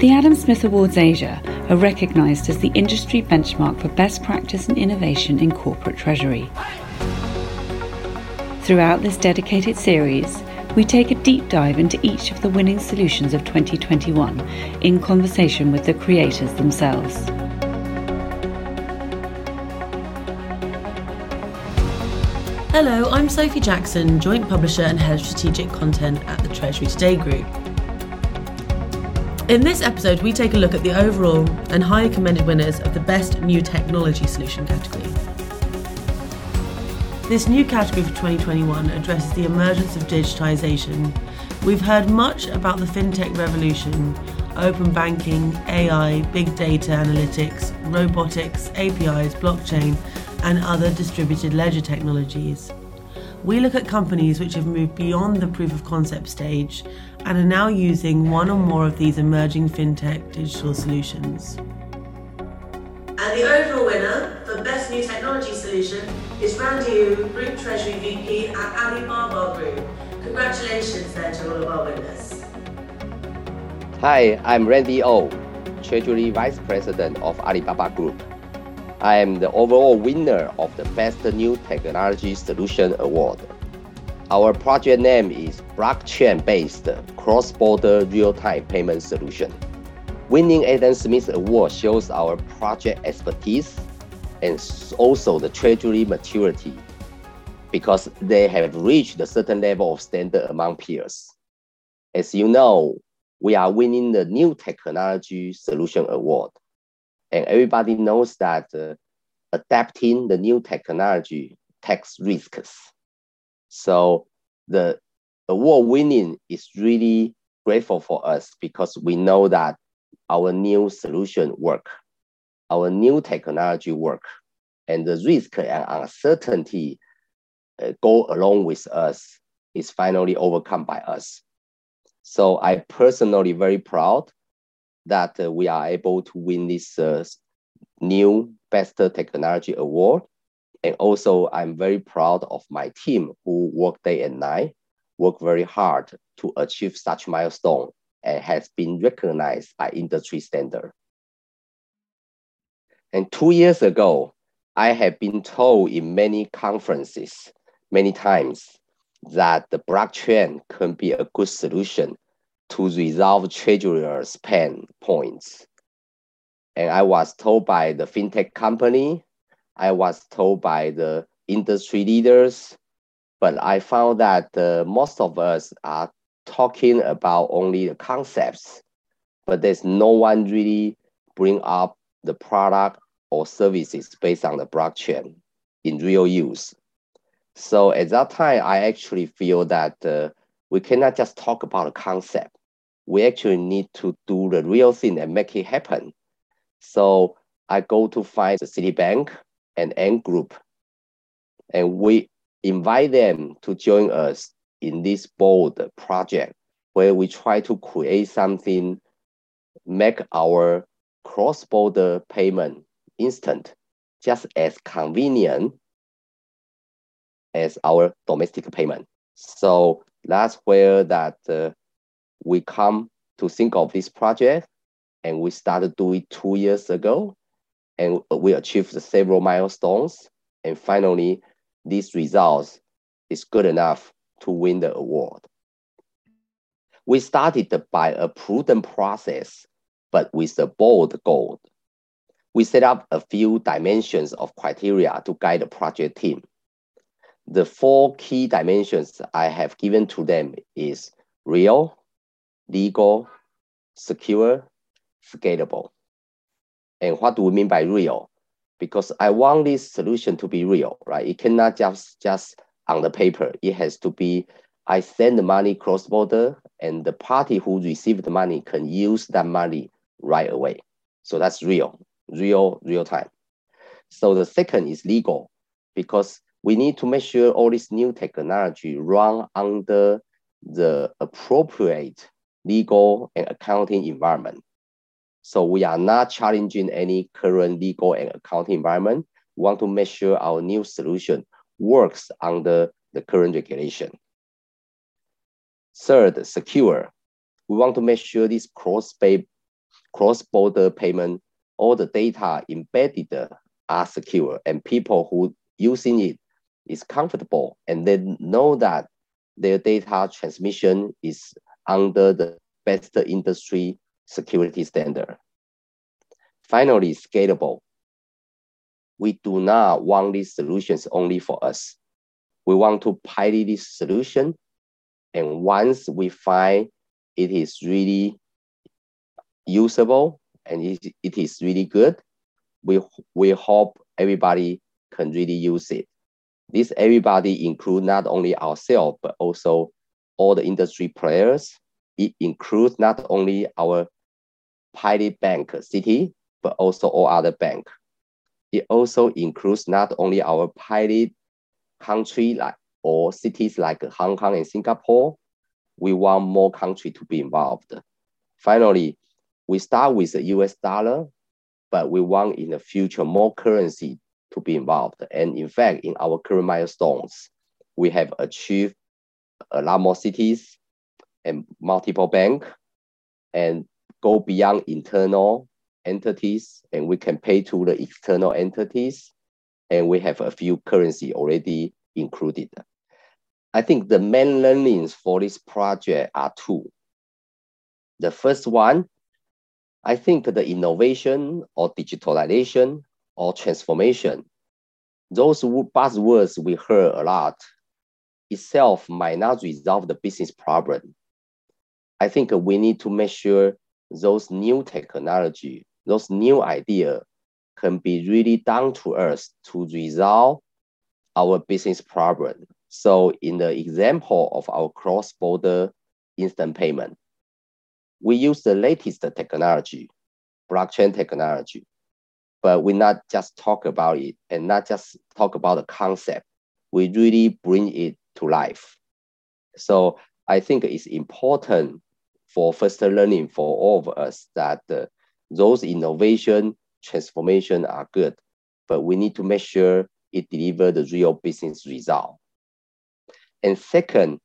The Adam Smith Awards Asia are recognised as the industry benchmark for best practice and innovation in corporate treasury. Throughout this dedicated series, we take a deep dive into each of the winning solutions of 2021 in conversation with the creators themselves. Hello, I'm Sophie Jackson, Joint Publisher and Head of Strategic Content at the Treasury Today Group. In this episode, we take a look at the overall and highly commended winners of the Best New Technology Solution category. This new category for 2021 addresses the emergence of digitization. We've heard much about the fintech revolution, open banking, AI, big data analytics, robotics, APIs, blockchain, and other distributed ledger technologies. We look at companies which have moved beyond the proof of concept stage and are now using one or more of these emerging fintech digital solutions. And the overall winner for Best New Technology Solution is Randy Wu, Group Treasury VP at Alibaba Group. Congratulations there to all of our winners. Hi, I'm Randy Wu, Treasury Vice President of Alibaba Group. I am the overall winner of the Best New Technology Solution Award. Our project name is blockchain-based cross-border real-time payment solution. Winning Adam Smith Award shows our project expertise and also the treasury maturity because they have reached a certain level of standard among peers. As you know, we are winning the New Technology Solution Award. And everybody knows that uh, adapting the new technology takes risks. So the award winning is really grateful for us because we know that our new solution work, our new technology work, and the risk and uncertainty uh, go along with us is finally overcome by us. So I personally very proud that uh, we are able to win this uh, new Best Technology Award. And also I'm very proud of my team who work day and night, work very hard to achieve such milestone and has been recognized by industry standard. And two years ago, I have been told in many conferences, many times, that the blockchain can be a good solution to resolve treasurers' pain points. And I was told by the fintech company, I was told by the industry leaders, but I found that uh, most of us are talking about only the concepts, but there's no one really bring up the product or services based on the blockchain in real use. So at that time, I actually feel that uh, we cannot just talk about a concept. We actually need to do the real thing and make it happen. So I go to find the Citibank and Ant Group, and we invite them to join us in this bold project where we try to create something, make our cross-border payment instant, just as convenient as our domestic payment. So that's where that uh, we come to think of this project and we started doing two years ago and we achieved several milestones and finally these results is good enough to win the award. We started by a prudent process, but with a bold goal. We set up a few dimensions of criteria to guide the project team. The four key dimensions I have given to them is real, legal, secure, scalable. And what do we mean by real? Because I want this solution to be real, right? It cannot just, just on the paper. It has to be, I send the money cross border and the party who received the money can use that money right away. So that's real, real, real time. So the second is legal because we need to make sure all this new technology run under the appropriate legal and accounting environment. So we are not challenging any current legal and accounting environment. We want to make sure our new solution works under the current regulation. Third, secure. We want to make sure this cross-border cross-border payment, all the data embedded are secure and people who using it is comfortable and they know that their data transmission is under the best industry security standard. Finally, scalable. We do not want these solutions only for us. We want to pilot this solution. And once we find it is really usable and it, it is really good, we, we hope everybody can really use it. This everybody include not only ourselves, but also all the industry players. It includes not only our pilot bank Citi, but also all other bank. It also includes not only our pilot country like or cities like Hong Kong and Singapore. We want more country to be involved. Finally, we start with the US dollar, but we want in the future more currency to be involved. And in fact, in our current milestones, we have achieved a lot more cities and multiple bank and go beyond internal entities and we can pay to the external entities and we have a few currency already included. I think the main learnings for this project are two. The first one, I think the innovation or digitalization or transformation, those buzzwords we heard a lot itself might not resolve the business problem. I think we need to make sure those new technology, those new idea can be really down to earth to resolve our business problem. So in the example of our cross-border instant payment, we use the latest technology, blockchain technology, but we not just talk about it and not just talk about the concept. We really bring it to life. So I think it's important for first learning for all of us that uh, those innovation transformation are good, but we need to make sure it deliver the real business result. And second,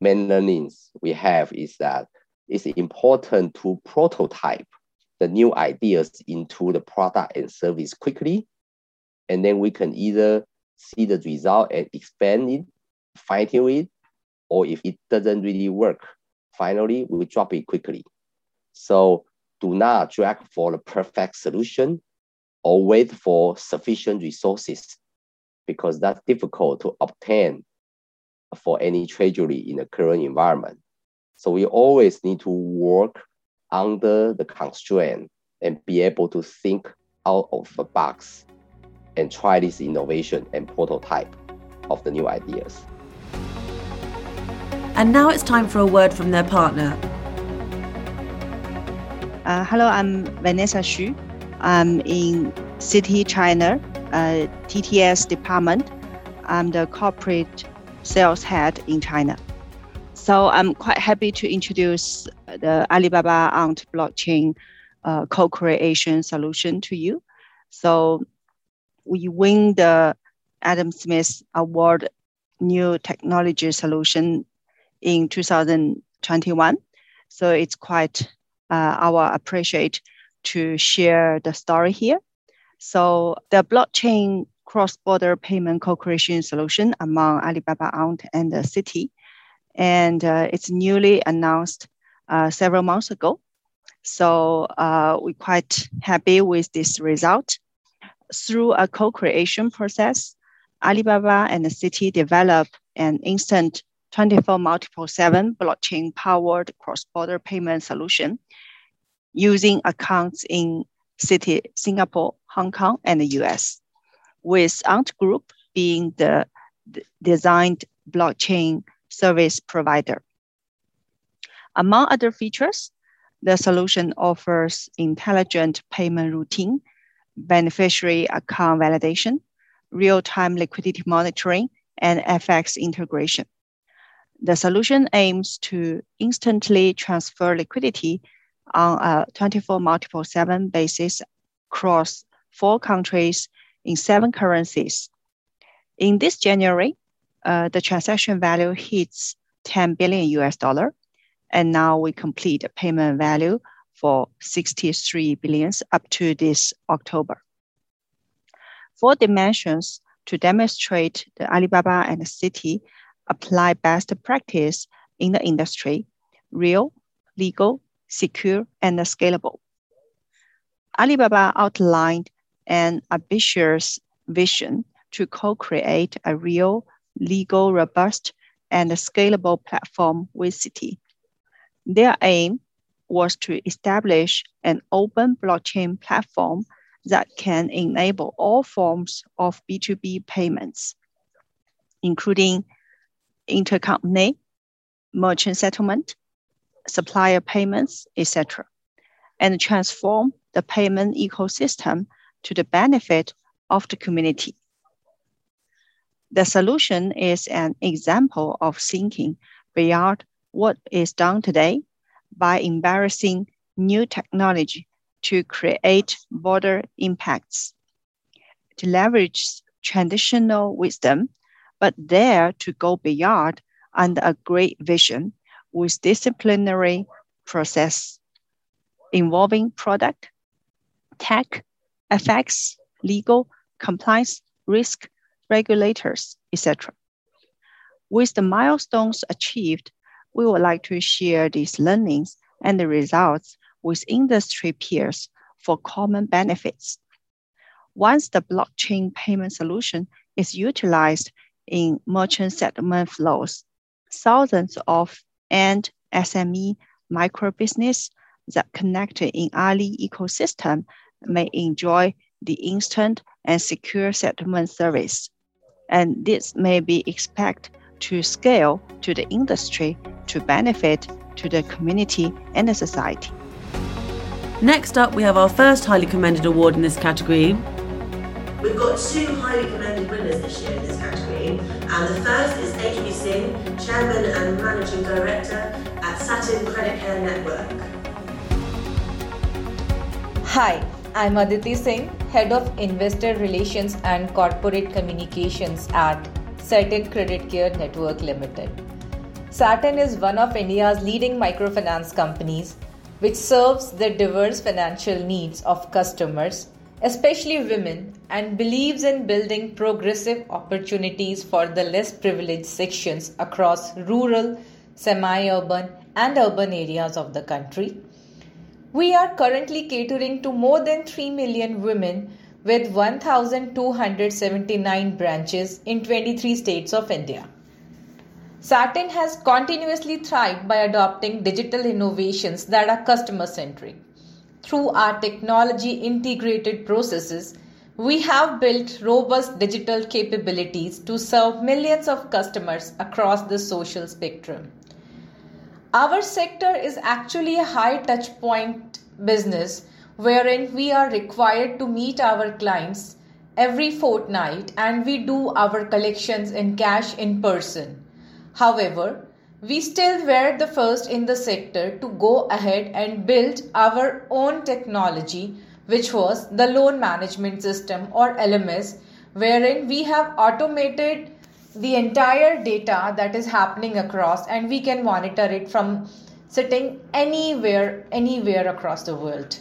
main learnings we have is that it's important to prototype the new ideas into the product and service quickly. And then we can either see the result and expand it, fine tune it, or if it doesn't really work, finally we drop it quickly. So do not drag for the perfect solution or wait for sufficient resources because that's difficult to obtain for any treasury in the current environment. So we always need to work under the constraint and be able to think out of the box and try this innovation and prototype of the new ideas. And now it's time for a word from their partner. Uh, hello, I'm Vanessa Xu. I'm in Citi China, uh, TTS department. I'm the corporate sales head in China. So I'm quite happy to introduce the Alibaba Ant blockchain uh, co-creation solution to you. So we win the Adam Smith Award New Technology Solution in 2021. So it's quite uh, our appreciate to share the story here. So the blockchain cross-border payment co-creation solution among Alibaba Ant and the Citi. and uh, it's newly announced uh, several months ago. So uh, we're quite happy with this result. Through a co-creation process, Alibaba and the Citi develop an instant 24 multiple 7 blockchain powered cross-border payment solution using accounts in Citi, Singapore, Hong Kong, and the US, with Ant Group being the designed blockchain service provider. Among other features, the solution offers intelligent payment routine, beneficiary account validation, real-time liquidity monitoring, and FX integration. The solution aims to instantly transfer liquidity on a 24 multiple 7 basis across four countries in seven currencies. In this January, uh, the transaction value hits 10 billion US dollar, and now we complete a payment value for 63 billions up to this October. Four dimensions to demonstrate the Alibaba and Citi apply best practice in the industry, real, legal, secure, and scalable. Alibaba outlined an ambitious vision to co-create a real, legal, robust, and scalable platform with Citi. Their aim was to establish an open blockchain platform that can enable all forms of B2B payments, including intercompany, merchant settlement, supplier payments, etc., and transform the payment ecosystem to the benefit of the community. The solution is an example of thinking beyond what is done today by embarrassing new technology to create broader impacts, to leverage traditional wisdom, but there to go beyond under a great vision with disciplinary process involving product, tech, FX, legal, compliance, risk, regulators, etc. With the milestones achieved, we would like to share these learnings and the results with industry peers for common benefits. Once the blockchain payment solution is utilized in merchant settlement flows, thousands of end SME microbusiness that connect in Ali ecosystem may enjoy the instant and secure settlement service. And this may be expected to scale to the industry to benefit to the community and the society. Next up, we have our first highly commended award in this category. We've got two highly commended winners this year in this category, and the first is HP Singh, Chairman and Managing Director at Satin Credit Care Network. Hi, I'm Aditi Singh, Head of Investor Relations and Corporate Communications at Satin Credit Care Network Limited. Satin is one of India's leading microfinance companies which serves the diverse financial needs of customers, especially women, and believes in building progressive opportunities for the less privileged sections across rural, semi urban, and urban areas of the country we are currently catering to more than 3 million women with 1,279 branches in 23 states of India. Satin has continuously thrived by adopting digital innovations that are customer centric. Through our technology integrated processes, we have built robust digital capabilities to serve millions of customers across the social spectrum. Our sector is actually a high touch point business wherein we are required to meet our clients every fortnight and we do our collections in cash in person. However, we still were the first in the sector to go ahead and build our own technology, which was the loan management system or LMS, wherein we have automated the entire data that is happening across and we can monitor it from sitting anywhere anywhere across the world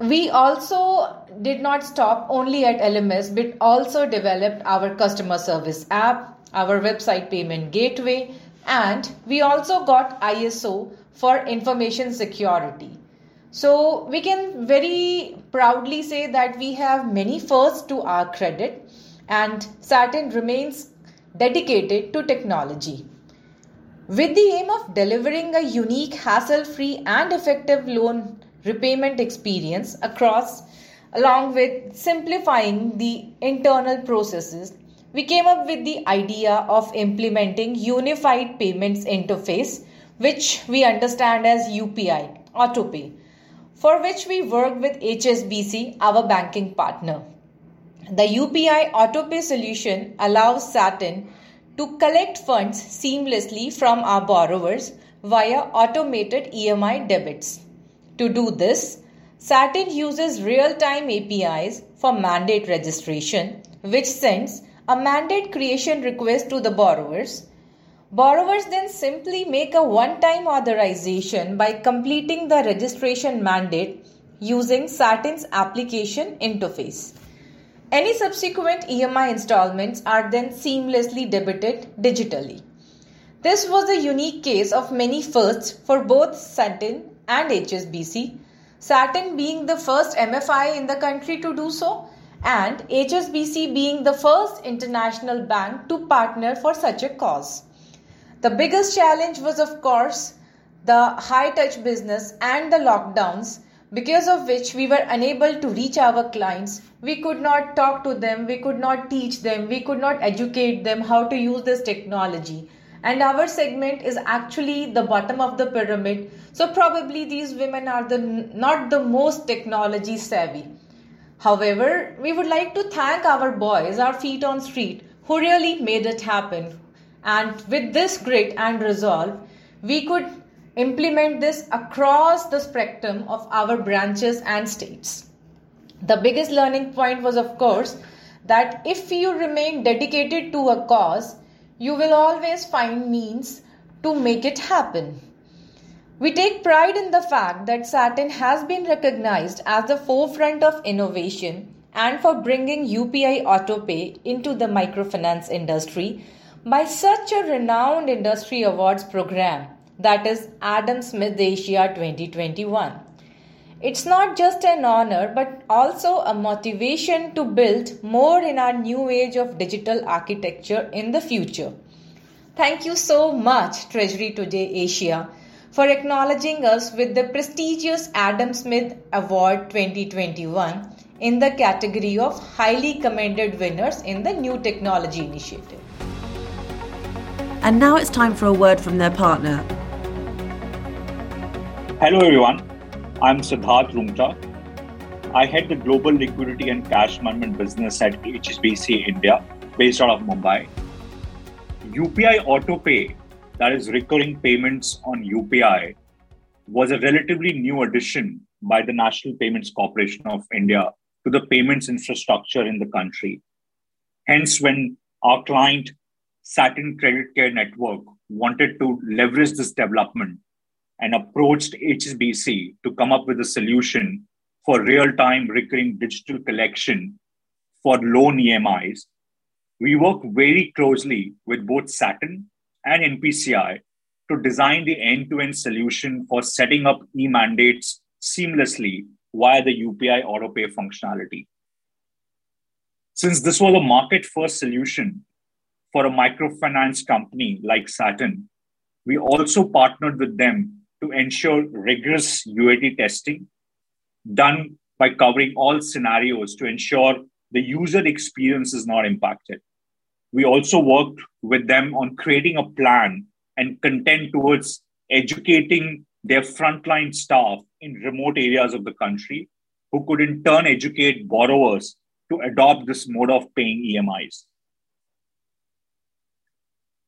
we also did not stop only at lms but also developed our customer service app our website payment gateway and we also got iso for information security so we can very proudly say that we have many firsts to our credit and Satin remains dedicated to technology. With the aim of delivering a unique, hassle free, and effective loan repayment experience across, along with simplifying the internal processes, we came up with the idea of implementing unified payments interface, which we understand as UPI, AutoPay, for which we work with HSBC, our banking partner. The UPI AutoPay solution allows Satin to collect funds seamlessly from our borrowers via automated EMI debits. To do this, Satin uses real-time APIs for mandate registration, which sends a mandate creation request to the borrowers. Borrowers then simply make a one time authorization by completing the registration mandate using Satin's application interface. Any subsequent EMI installments are then seamlessly debited digitally. This was a unique case of many firsts for both Satin and HSBC, Satin being the first MFI in the country to do so, and HSBC being the first international bank to partner for such a cause. The biggest challenge was, of course, the high touch business and the lockdowns, because of which we were unable to reach our clients. We could not talk to them, we could not teach them, we could not educate them how to use this technology. And our segment is actually the bottom of the pyramid. So, probably these women are the, not the most technology savvy. However, we would like to thank our boys, our feet on street, who really made it happen, and with this grit and resolve, we could implement this across the spectrum of our branches and states. The biggest learning point was, of course, that if you remain dedicated to a cause, you will always find means to make it happen. We take pride in the fact that Satin has been recognized as the forefront of innovation and for bringing UPI AutoPay into the microfinance industry by such a renowned industry awards program that is Adam Smith Asia 2021. It's not just an honor but also a motivation to build more in our new age of digital architecture in the future. Thank you so much, Treasury Today Asia, for acknowledging us with the prestigious Adam Smith Award 2021 in the category of highly commended winners in the New Technology Initiative. And now it's time for a word from their partner. Hello, everyone. I'm Siddharth Rungta. I head the global liquidity and cash management business at HSBC India, based out of Mumbai. UPI AutoPay, that is recurring payments on UPI, was a relatively new addition by the National Payments Corporation of India to the payments infrastructure in the country. Hence, when our client Satin Credit Care Network wanted to leverage this development and approached HSBC to come up with a solution for real time recurring digital collection for loan EMIs. We work very closely with both Satin and NPCI to design the end to end solution for setting up e mandates seamlessly via the UPI AutoPay functionality. Since this was a market first solution, for a microfinance company like Satin, we also partnered with them to ensure rigorous UAT testing done by covering all scenarios to ensure the user experience is not impacted. We also worked with them on creating a plan and content towards educating their frontline staff in remote areas of the country who could in turn educate borrowers to adopt this mode of paying EMIs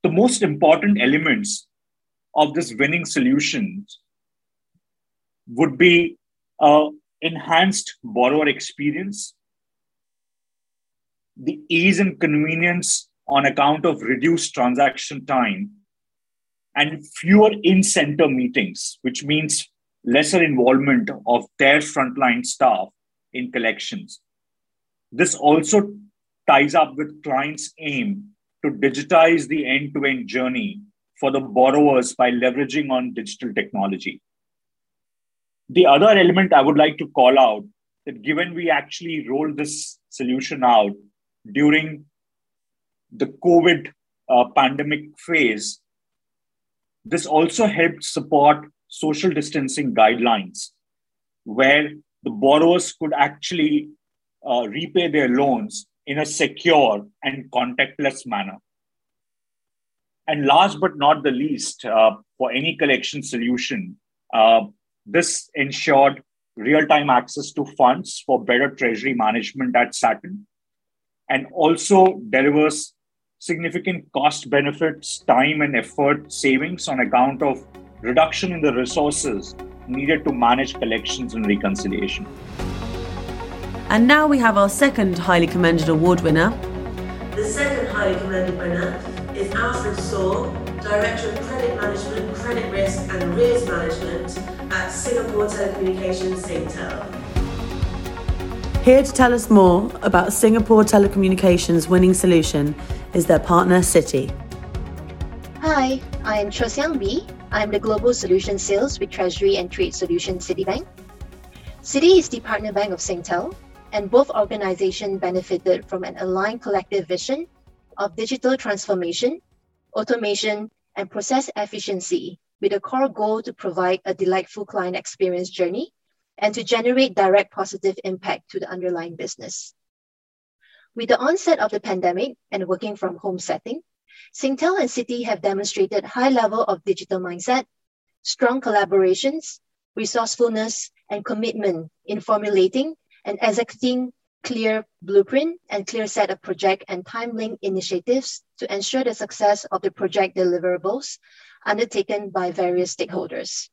the most important elements of this winning solutions would be uh, enhanced borrower experience, the ease and convenience on account of reduced transaction time, and fewer in center meetings, which means lesser involvement of their frontline staff in collections. This also ties up with clients' aim to digitize the end to end journey for the borrowers by leveraging on digital technology. The other element I would like to call out that given we actually rolled this solution out during the COVID uh, pandemic phase, this also helped support social distancing guidelines where the borrowers could actually uh, repay their loans in a secure and contactless manner. And last but not the least, uh, for any collection solution, uh, this ensured real time access to funds for better treasury management at Satin and also delivers significant cost benefits, time and effort savings on account of reduction in the resources needed to manage collections and reconciliation. And now we have our second highly commended award winner. The second highly commended winner is Alfred Saw, Director of Credit Management, Credit Risk and Arrears Management at Singapore Telecommunications Singtel. Here to tell us more about Singapore Telecommunications' winning solution is their partner Citi. Hi, I am Chosyang Bi. I am the Global Solution Sales with Treasury and Trade Solutions Citibank. Citi is the partner bank of Singtel, and both organizations benefited from an aligned collective vision of digital transformation, automation, and process efficiency with a core goal to provide a delightful client experience journey and to generate direct positive impact to the underlying business. With the onset of the pandemic and working from home setting, Singtel and Citi have demonstrated high level of digital mindset, strong collaborations, resourcefulness, and commitment in formulating and executing clear blueprint and clear set of project and time link initiatives to ensure the success of the project deliverables undertaken by various stakeholders.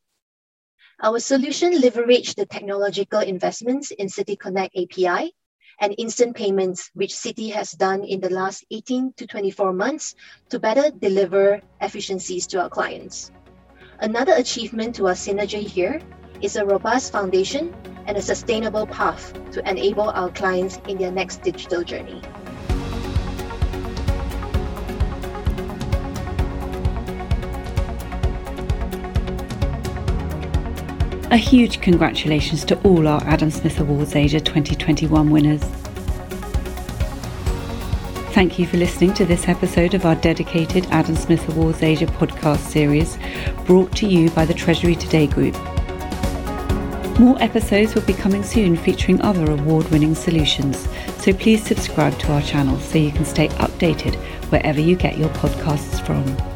Our solution leveraged the technological investments in Citi Connect API and instant payments, which Citi has done in the last 18 to 24 months to better deliver efficiencies to our clients. Another achievement to our synergy here is a robust foundation and a sustainable path to enable our clients in their next digital journey. A huge congratulations to all our Adam Smith Awards Asia 2021 winners. Thank you for listening to this episode of our dedicated Adam Smith Awards Asia podcast series brought to you by the Treasury Today Group. More episodes will be coming soon featuring other award winning solutions, so please subscribe to our channel so you can stay updated wherever you get your podcasts from.